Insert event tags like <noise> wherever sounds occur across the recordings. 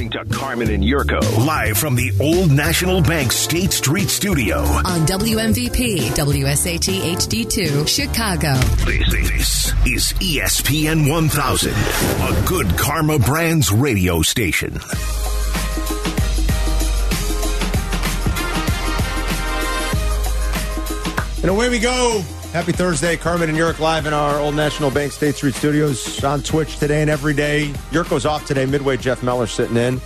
listening to Carmen and Jurko live from the Old National Bank State Street Studio on WMVP WSAT HD2 Chicago. This is ESPN 1000, a good Karma Brands radio station. And away we go. Happy Thursday. Carmen and Jurk live in our Old National Bank State Street studios on Twitch today and every day. Jurko's off today. Midway, Jeff Meller sitting in.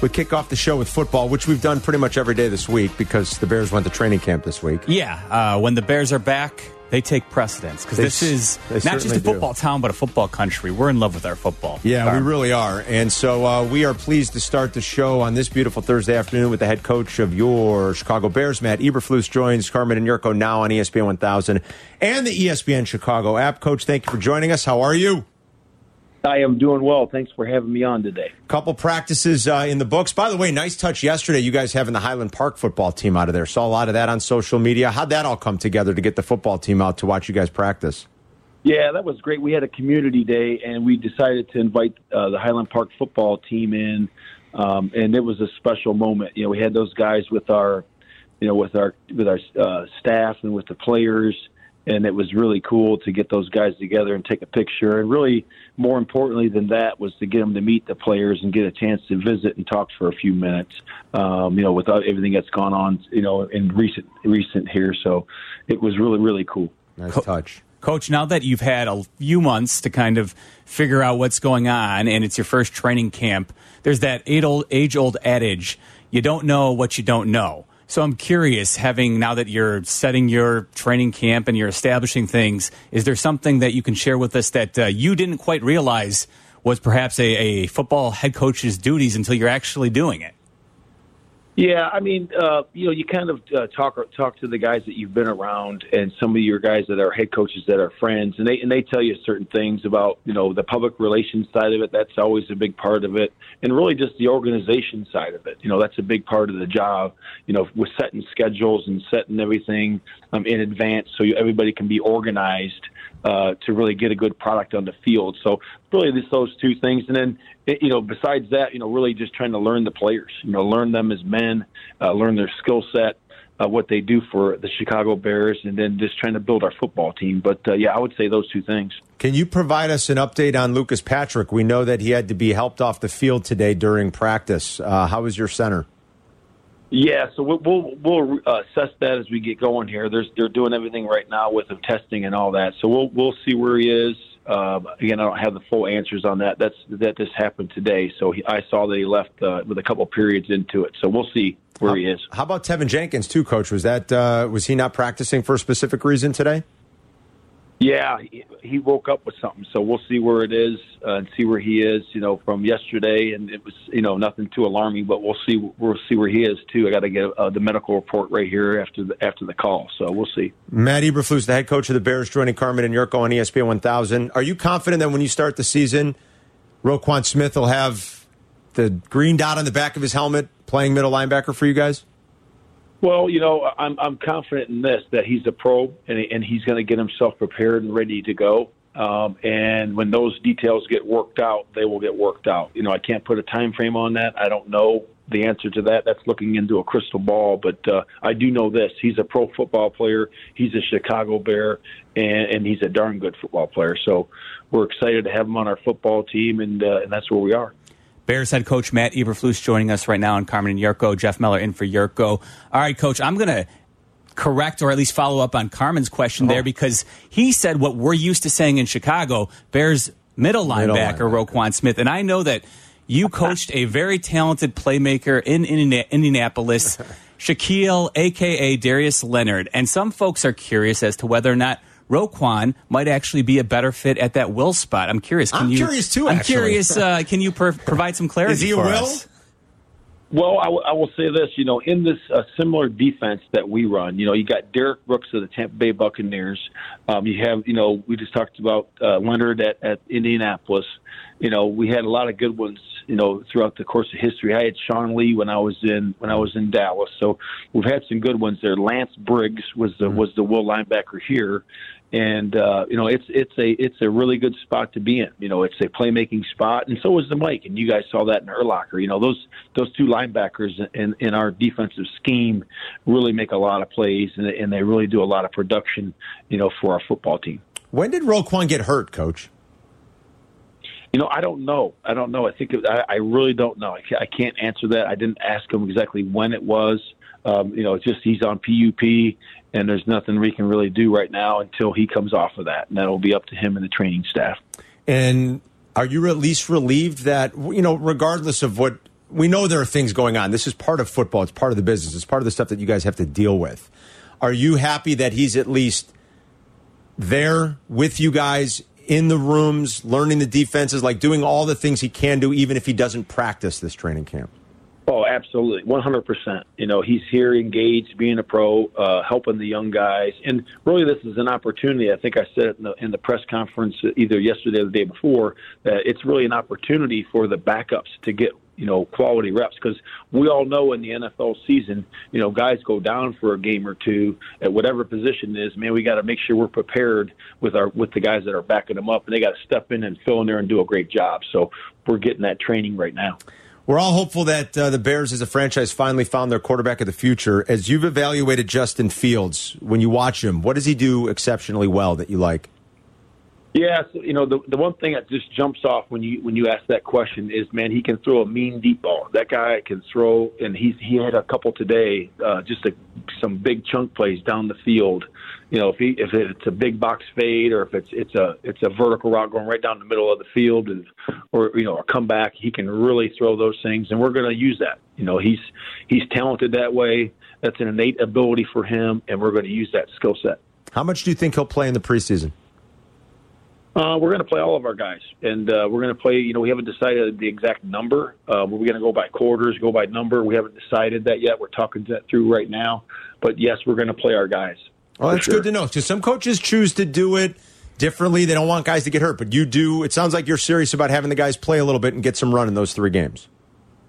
We kick off the show with football, which we've done pretty much every day this week because the Bears went to training camp this week. Yeah. Uh, when the Bears are back, they take precedence because this is not just a football do. town, but a football country. We're in love with our football. Yeah, we really are. And so uh, we are pleased to start the show on this beautiful Thursday afternoon with the head coach of your Chicago Bears, Matt Eberflus, joins Carmen and Jurko now on ESPN 1000 and the ESPN Chicago app. Coach, thank you for joining us. How are you? I am doing well. Thanks for having me on today. Couple practices uh, in the books. By the way, nice touch yesterday. You guys having the Highland Park football team out of there. Saw a lot of that on social media. How'd that all come together to get the football team out to watch you guys practice? Yeah, that was great. We had a community day, and we decided to invite uh, the Highland Park football team in, um, and it was a special moment. You know, we had those guys with our, you know, with our with our uh, staff and with the players and it was really cool to get those guys together and take a picture. And really, more importantly than that, was to get them to meet the players and get a chance to visit and talk for a few minutes. Um, you know, with everything that's gone on, you know, in recent recent here, so it was really really cool. Nice touch. Coach, now that you've had a few months to kind of figure out what's going on and it's your first training camp, there's that age old adage you don't know what you don't know. So I'm curious, having now that you're setting your training camp and you're establishing things, is there something that you can share with us that uh, you didn't quite realize was perhaps a, a football head coach's duties until you're actually doing it? Yeah, I mean, uh, you know, you kind of uh, talk talk to the guys that you've been around, and some of your guys that are head coaches that are friends, and they and they tell you certain things about you know the public relations side of it. That's always a big part of it, and really just the organization side of it. You know, that's a big part of the job. You know, with setting schedules and setting everything um, in advance so you, everybody can be organized uh, to really get a good product on the field. So really, just those two things, and then you know, besides that, you know, really just trying to learn the players. You know, learn them as men, uh, learn their skill set. Uh, what they do for the Chicago Bears, and then just trying to build our football team. But uh, yeah, I would say those two things. Can you provide us an update on Lucas Patrick? We know that he had to be helped off the field today during practice. Uh, how is your center? Yeah, so we'll we'll, we'll uh, assess that as we get going here. There's they're doing everything right now with the testing and all that. So we'll we'll see where he is. Uh, again, I don't have the full answers on that. That's that just happened today. So he, I saw that he left uh, with a couple periods into it. So we'll see where how, he is. How about Teven Jenkins too, Coach? Was that uh, was he not practicing for a specific reason today? Yeah, he, woke up with something, so we'll see where it is uh, and see where he is. You know, from yesterday, and it was you know nothing too alarming, but we'll see we'll see where he is too. I got to get uh, the medical report right here after the after the call, so we'll see. Matt Eberflus, the head coach of the Bears, joining Carmen and Jurko on ESPN 1000. Are you confident that when you start the season, Roquan Smith will have the green dot on the back of his helmet playing middle linebacker for you guys? Well, you know, I'm I'm confident in this that he's a pro and he, and he's going to get himself prepared and ready to go. Um, and when those details get worked out, they will get worked out. You know, I can't put a time frame on that. I don't know the answer to that. That's looking into a crystal ball. But uh, I do know this: he's a pro football player. He's a Chicago Bear, and, and he's a darn good football player. So we're excited to have him on our football team, and uh, and that's where we are. Bears head coach Matt Eberflus joining us right now on Carmen and Jurko. Jeff Meller in for Jurko. All right, coach, I'm going to correct or at least follow up on Carmen's question oh. there because he said what we're used to saying in Chicago Bears middle linebacker, middle linebacker. Roquan Smith. And I know that you <laughs> coached a very talented playmaker in Indianapolis, <laughs> Shaquille, a.k.a. Darius Leonard. And some folks are curious as to whether or not Roquan might actually be a better fit at that will spot. I'm curious. Can I'm you, curious too. I'm actually. curious. Uh, can you per- provide some clarity? Is he a will? Us? Well, I, w- I will say this. You know, in this uh, similar defense that we run, you know, you got Derrick Brooks of the Tampa Bay Buccaneers. Um, you have, you know, we just talked about uh, Leonard at, at Indianapolis. You know, we had a lot of good ones you know, throughout the course of history. I had Sean Lee when I was in when I was in Dallas, so we've had some good ones there. Lance Briggs was the was the will linebacker here, and uh, you know it's it's a it's a really good spot to be in. You know, it's a playmaking spot, and so is the Mike. And you guys saw that in Urlacher. You know, those those two linebackers in in our defensive scheme really make a lot of plays, and, and they really do a lot of production. You know, for our football team. When did Roquan get hurt, Coach? You know, I don't know. I don't know. I think it, I, I really don't know. I can't answer that. I didn't ask him exactly when it was. Um, you know, it's just he's on PUP, and there's nothing we can really do right now until he comes off of that, and that'll be up to him and the training staff. And are you at least relieved that you know, regardless of what we know, there are things going on. This is part of football. It's part of the business. It's part of the stuff that you guys have to deal with. Are you happy that he's at least there with you guys in the rooms, learning the defenses, like doing all the things he can do, even if he doesn't practice this training camp? Absolutely, one hundred percent. You know, he's here, engaged, being a pro, uh, helping the young guys, and really, this is an opportunity. I think I said it in the, in the press conference either yesterday or the day before that it's really an opportunity for the backups to get you know quality reps because we all know in the NFL season, you know, guys go down for a game or two at whatever position it is. Man, we got to make sure we're prepared with our with the guys that are backing them up, and they got to step in and fill in there and do a great job. So we're getting that training right now. We're all hopeful that uh, the Bears, as a franchise, finally found their quarterback of the future. As you've evaluated Justin Fields, when you watch him, what does he do exceptionally well that you like? Yeah, so, you know the the one thing that just jumps off when you when you ask that question is, man, he can throw a mean deep ball. That guy can throw, and he's he had a couple today, uh, just a, some big chunk plays down the field. You know, if he if it's a big box fade or if it's it's a it's a vertical route going right down the middle of the field, and, or you know a comeback, he can really throw those things, and we're going to use that. You know, he's he's talented that way. That's an innate ability for him, and we're going to use that skill set. How much do you think he'll play in the preseason? Uh, we're going to play all of our guys, and uh, we're going to play. You know, we haven't decided the exact number. Uh, we're going to go by quarters, go by number. We haven't decided that yet. We're talking that through right now. But yes, we're going to play our guys. Well, that's sure. good to know. Because some coaches choose to do it differently. They don't want guys to get hurt, but you do. It sounds like you're serious about having the guys play a little bit and get some run in those three games.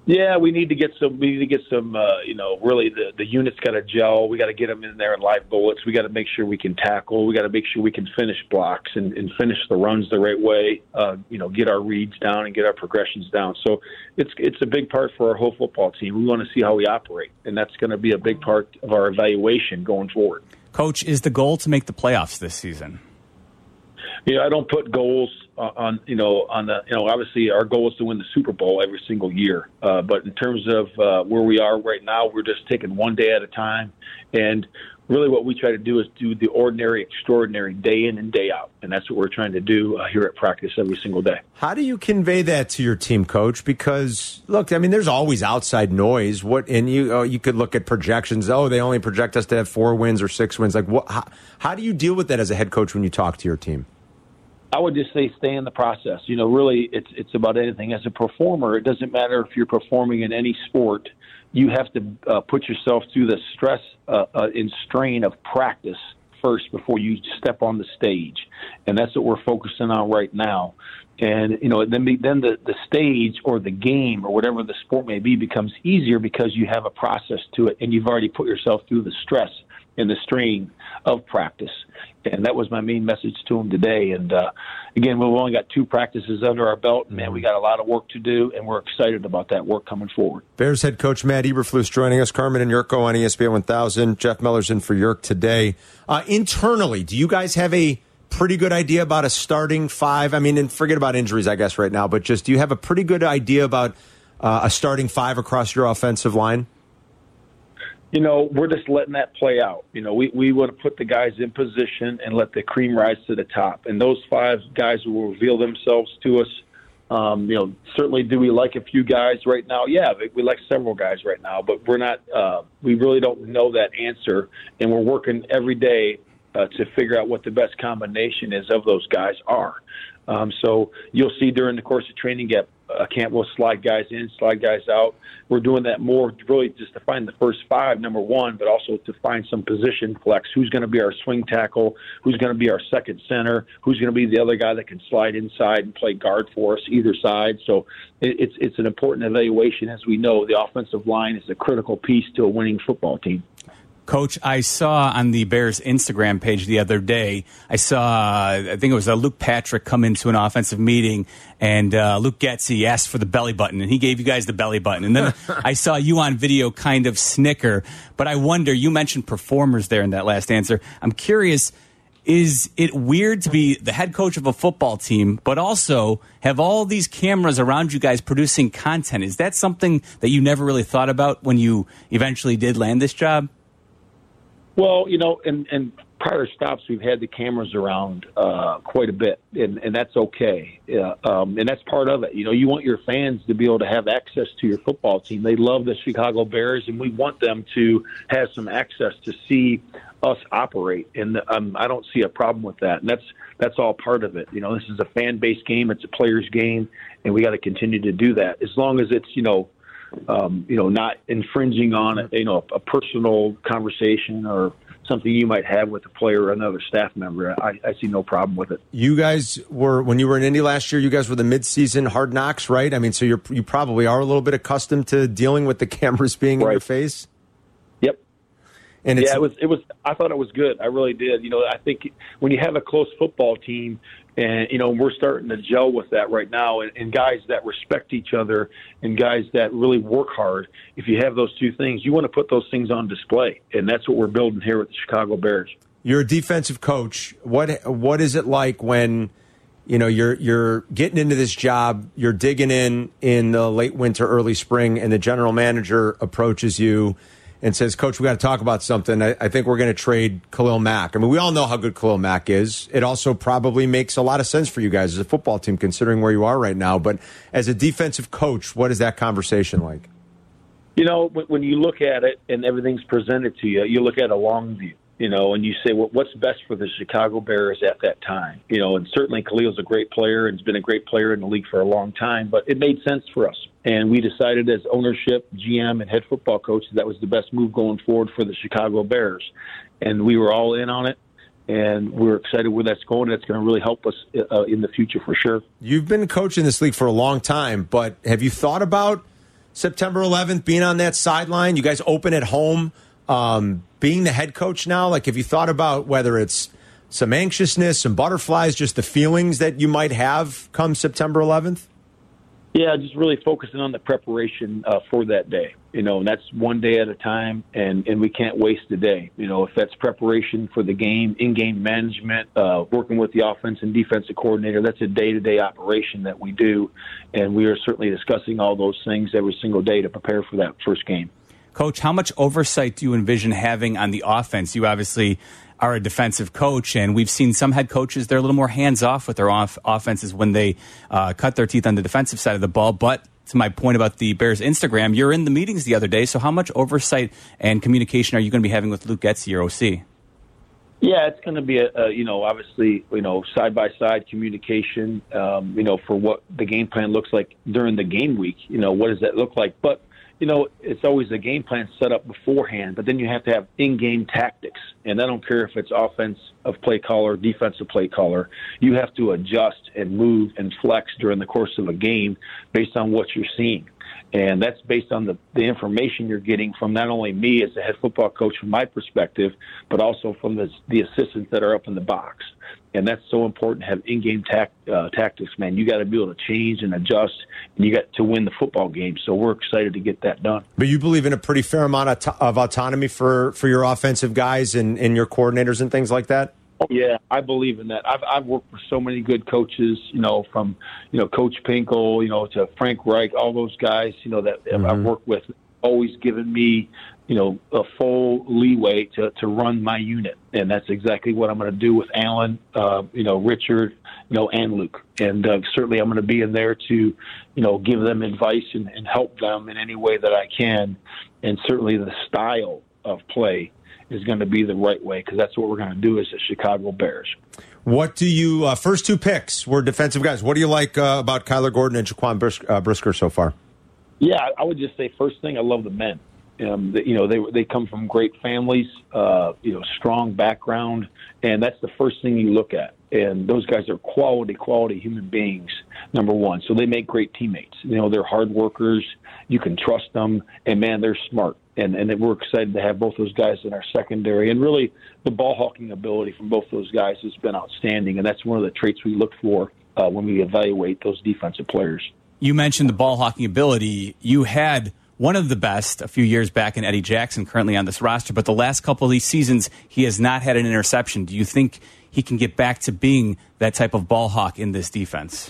Yeah, we need to get some. We need to get some. Uh, you know, really, the the units got to gel. We got to get them in there in live bullets. We got to make sure we can tackle. We got to make sure we can finish blocks and, and finish the runs the right way. Uh, you know, get our reads down and get our progressions down. So it's it's a big part for our whole football team. We want to see how we operate, and that's going to be a big part of our evaluation going forward. Coach, is the goal to make the playoffs this season? You know, I don't put goals on, you know, on the, you know, obviously our goal is to win the Super Bowl every single year. Uh, but in terms of uh, where we are right now, we're just taking one day at a time. And really what we try to do is do the ordinary, extraordinary day in and day out. And that's what we're trying to do uh, here at practice every single day. How do you convey that to your team, coach? Because look, I mean, there's always outside noise. What, and you, oh, you could look at projections. Oh, they only project us to have four wins or six wins. Like what, how, how do you deal with that as a head coach when you talk to your team? I would just say stay in the process. You know, really, it's it's about anything. As a performer, it doesn't matter if you're performing in any sport. You have to uh, put yourself through the stress uh, uh, and strain of practice first before you step on the stage, and that's what we're focusing on right now. And you know, then be, then the the stage or the game or whatever the sport may be becomes easier because you have a process to it, and you've already put yourself through the stress and the strain of practice and that was my main message to him today. And uh, again, we've only got two practices under our belt, and man, we got a lot of work to do, and we're excited about that work coming forward. Bears head coach Matt Eberflus joining us, Carmen and Jurko on ESPN 1000. Jeff Meller's in for Jurk today. Uh, internally, do you guys have a pretty good idea about a starting five? I mean, and forget about injuries, I guess, right now, but just do you have a pretty good idea about uh, a starting five across your offensive line? You know, we're just letting that play out. You know, we, we want to put the guys in position and let the cream rise to the top. And those five guys will reveal themselves to us. Um, you know, certainly do we like a few guys right now? Yeah, we like several guys right now, but we're not, uh, we really don't know that answer. And we're working every day uh, to figure out what the best combination is of those guys are. Um, so you'll see during the course of training camp, uh, can't we'll slide guys in, slide guys out. We're doing that more really just to find the first five, number one, but also to find some position flex. Who's going to be our swing tackle? Who's going to be our second center? Who's going to be the other guy that can slide inside and play guard for us either side? So it, it's it's an important evaluation. As we know, the offensive line is a critical piece to a winning football team. Coach, I saw on the Bears Instagram page the other day, I saw, I think it was uh, Luke Patrick come into an offensive meeting and uh, Luke Getsy asked for the belly button and he gave you guys the belly button. And then <laughs> I saw you on video kind of snicker. But I wonder, you mentioned performers there in that last answer. I'm curious, is it weird to be the head coach of a football team, but also have all these cameras around you guys producing content? Is that something that you never really thought about when you eventually did land this job? Well, you know, and and prior stops we've had the cameras around uh, quite a bit, and and that's okay. Yeah, um, and that's part of it. You know, you want your fans to be able to have access to your football team. They love the Chicago Bears, and we want them to have some access to see us operate. And um, I don't see a problem with that. And that's that's all part of it. You know, this is a fan based game. It's a players game, and we got to continue to do that as long as it's you know um, you know, not infringing on you know a personal conversation or something you might have with a player or another staff member. I, I see no problem with it. You guys were when you were in Indy last year. You guys were the midseason hard knocks, right? I mean, so you're you probably are a little bit accustomed to dealing with the <laughs> cameras being right. in your face. And yeah, it was it was. I thought it was good. I really did. You know, I think when you have a close football team, and you know we're starting to gel with that right now and, and, guys that respect each other and guys that really work hard if you have those two things you want to put those things on display and that's what we're building here with the chicago bears you're a defensive coach what what is it like when you know you're you're getting into this job you're digging in in the late winter early spring and the general manager approaches you and says, Coach, we got to talk about something. I, I think we're going to trade Khalil Mack. I mean, we all know how good Khalil Mack is. It also probably makes a lot of sense for you guys as a football team, considering where you are right now. But as a defensive coach, what is that conversation like? You know, when you look at it and everything's presented to you, you look at a long view you know, and you say, well, what's best for the Chicago Bears at that time? You know, and certainly Khalil's a great player and has been a great player in the league for a long time, but it made sense for us. And we decided as ownership, GM, and head football coach that was the best move going forward for the Chicago Bears. And we were all in on it. And we're excited where that's going. That's going to really help us uh, in the future for sure. You've been coaching this league for a long time, but have you thought about September 11th being on that sideline? You guys open at home um, being the head coach now, like have you thought about whether it's some anxiousness, some butterflies, just the feelings that you might have come September 11th? Yeah, just really focusing on the preparation uh, for that day. You know, and that's one day at a time, and and we can't waste a day. You know, if that's preparation for the game, in-game management, uh, working with the offense and defensive coordinator, that's a day-to-day operation that we do, and we are certainly discussing all those things every single day to prepare for that first game. Coach, how much oversight do you envision having on the offense? You obviously are a defensive coach, and we've seen some head coaches, they're a little more hands off with their off offenses when they uh, cut their teeth on the defensive side of the ball. But to my point about the Bears Instagram, you're in the meetings the other day. So, how much oversight and communication are you going to be having with Luke Getsy, your OC? Yeah, it's going to be a, a you know obviously you know side by side communication um, you know for what the game plan looks like during the game week you know what does that look like but you know, it's always a game plan set up beforehand, but then you have to have in-game tactics. And I don't care if it's offense of play caller, defensive play caller. You have to adjust and move and flex during the course of a game based on what you're seeing. And that's based on the, the information you're getting from not only me as a head football coach from my perspective, but also from the, the assistants that are up in the box and that's so important to have in-game tact, uh, tactics, man. You got to be able to change and adjust, and you got to win the football game. So we're excited to get that done. But you believe in a pretty fair amount of, t- of autonomy for for your offensive guys and, and your coordinators and things like that. Yeah, I believe in that. I've I've worked with so many good coaches, you know, from you know Coach Pinkel, you know, to Frank Reich, all those guys, you know, that mm-hmm. I've worked with, always given me you know, a full leeway to, to run my unit. And that's exactly what I'm going to do with Alan, uh, you know, Richard, you know, and Luke. And uh, certainly I'm going to be in there to, you know, give them advice and, and help them in any way that I can. And certainly the style of play is going to be the right way because that's what we're going to do as the Chicago Bears. What do you, uh, first two picks were defensive guys. What do you like uh, about Kyler Gordon and Jaquan Bris- uh, Brisker so far? Yeah, I would just say first thing, I love the men. Um, you know, they they come from great families, uh, you know, strong background, and that's the first thing you look at. And those guys are quality, quality human beings. Number one, so they make great teammates. You know, they're hard workers. You can trust them, and man, they're smart. And and we're excited to have both those guys in our secondary. And really, the ball hawking ability from both those guys has been outstanding, and that's one of the traits we look for uh, when we evaluate those defensive players. You mentioned the ball hawking ability. You had one of the best a few years back in Eddie Jackson, currently on this roster. But the last couple of these seasons, he has not had an interception. Do you think he can get back to being that type of ball hawk in this defense?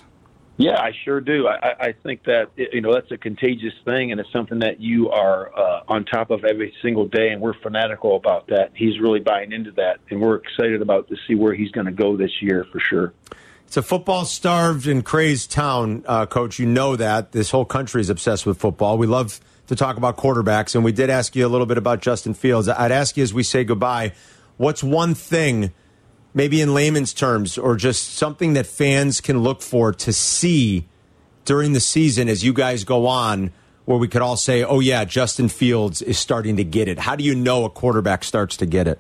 Yeah, I sure do. I, I think that you know that's a contagious thing, and it's something that you are uh, on top of every single day, and we're fanatical about that. He's really buying into that, and we're excited about to see where he's going to go this year for sure. It's a football starved and crazed town, uh, Coach. You know that this whole country is obsessed with football. We love to talk about quarterbacks, and we did ask you a little bit about Justin Fields. I'd ask you as we say goodbye, what's one thing, maybe in layman's terms, or just something that fans can look for to see during the season as you guys go on, where we could all say, oh, yeah, Justin Fields is starting to get it? How do you know a quarterback starts to get it?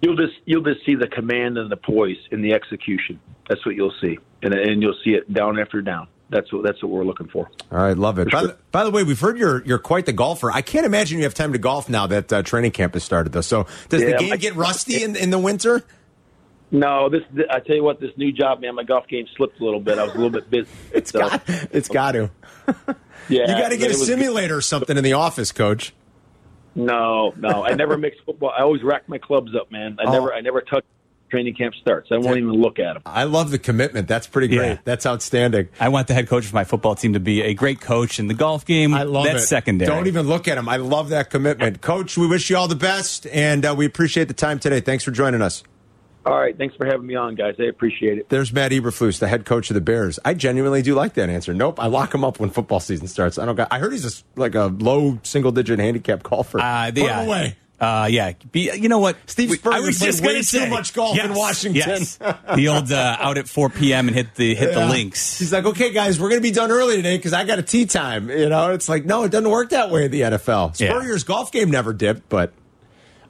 You'll just you'll just see the command and the poise in the execution. That's what you'll see, and and you'll see it down after down that's what that's what we're looking for. All right, love it. By the, by the, way, we've heard you're you're quite the golfer. I can't imagine you have time to golf now that uh, training camp has started, though. So does yeah, the game get rusty in in the winter? No, this I tell you what, this new job, man, my golf game slipped a little bit. I was a little bit busy. <laughs> it's so. got it's got to. <laughs> yeah, you got to get a simulator or something in the office, coach. No, no, I never mix football. I always rack my clubs up, man. I oh. never I never touch training camp starts. I won't even look at them. I love the commitment. That's pretty great. Yeah. That's outstanding. I want the head coach of my football team to be a great coach in the golf game. I love That's it. secondary. Don't even look at him. I love that commitment. Coach, we wish you all the best, and uh, we appreciate the time today. Thanks for joining us. All right, thanks for having me on, guys. I appreciate it. There's Matt Eberflus, the head coach of the Bears. I genuinely do like that answer. Nope, I lock him up when football season starts. I don't. Got, I heard he's a, like a low single digit handicap golfer. Uh, Put yeah. him away. Uh, yeah, Be, you know what? Steve Spurrier I was just way say, too much golf yes, in Washington. Yes. the old uh, out at 4 p.m. and hit the hit yeah. the links. He's like, okay, guys, we're going to be done early today because I got a tee time. You know, it's like, no, it doesn't work that way in the NFL. Spurrier's yeah. golf game never dipped, but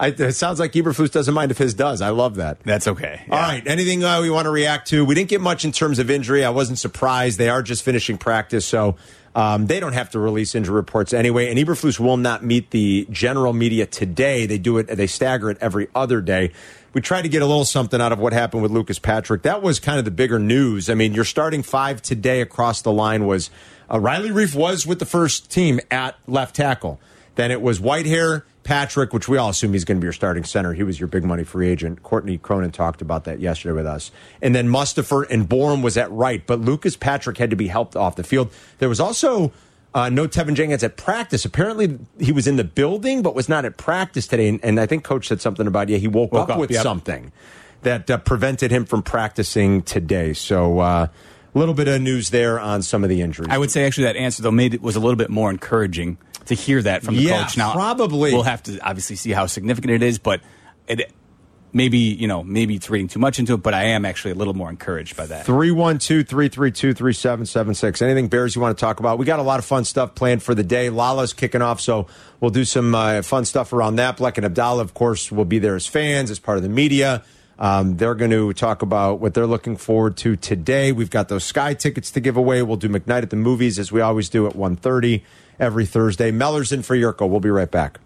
I, it sounds like Eberflus doesn't mind if his does. I love that. That's okay. Yeah. All right. Anything uh, we want to react to? We didn't get much in terms of injury. I wasn't surprised. They are just finishing practice, so um, they don't have to release injury reports anyway, and Eberflus will not meet the general media today. They do it, they stagger it every other day. We tried to get a little something out of what happened with Lucas Patrick. That was kind of the bigger news. I mean, your starting five today across the line was uh, Riley Reiff was with the first team at left tackle. Then it was Whitehair, Patrick, which we all assume he's going to be your starting center. He was your big money free agent. Courtney Cronin talked about that yesterday with us. And then Mustipher and Borom was at right, but Lucas Patrick had to be helped off the field. There was also uh, no Teven Jenkins at practice. Apparently, he was in the building, but was not at practice today. And, and I think Coach said something about, yeah, he woke, woke up, up, with yep. something that uh, prevented him from practicing today. So, uh, a little bit of news there on some of the injuries. I would say actually that answer though made it was a little bit more encouraging to hear that from the yeah, coach. Now, probably we'll have to obviously see how significant it is, but it maybe you know maybe it's reading too much into it. But I am actually a little more encouraged by that. Three one two three three two three seven seven six. Anything Bears you want to talk about? We got a lot of fun stuff planned for the day. Lolla's kicking off, so we'll do some uh, fun stuff around that. Black and Abdallah, of course, will be there as fans, as part of the media. Um, they're going to talk about what they're looking forward to today. We've got those Sky tickets to give away. We'll do McKnight at the movies as we always do at 1.30 every Thursday. Mellors in for Jurko. We'll be right back.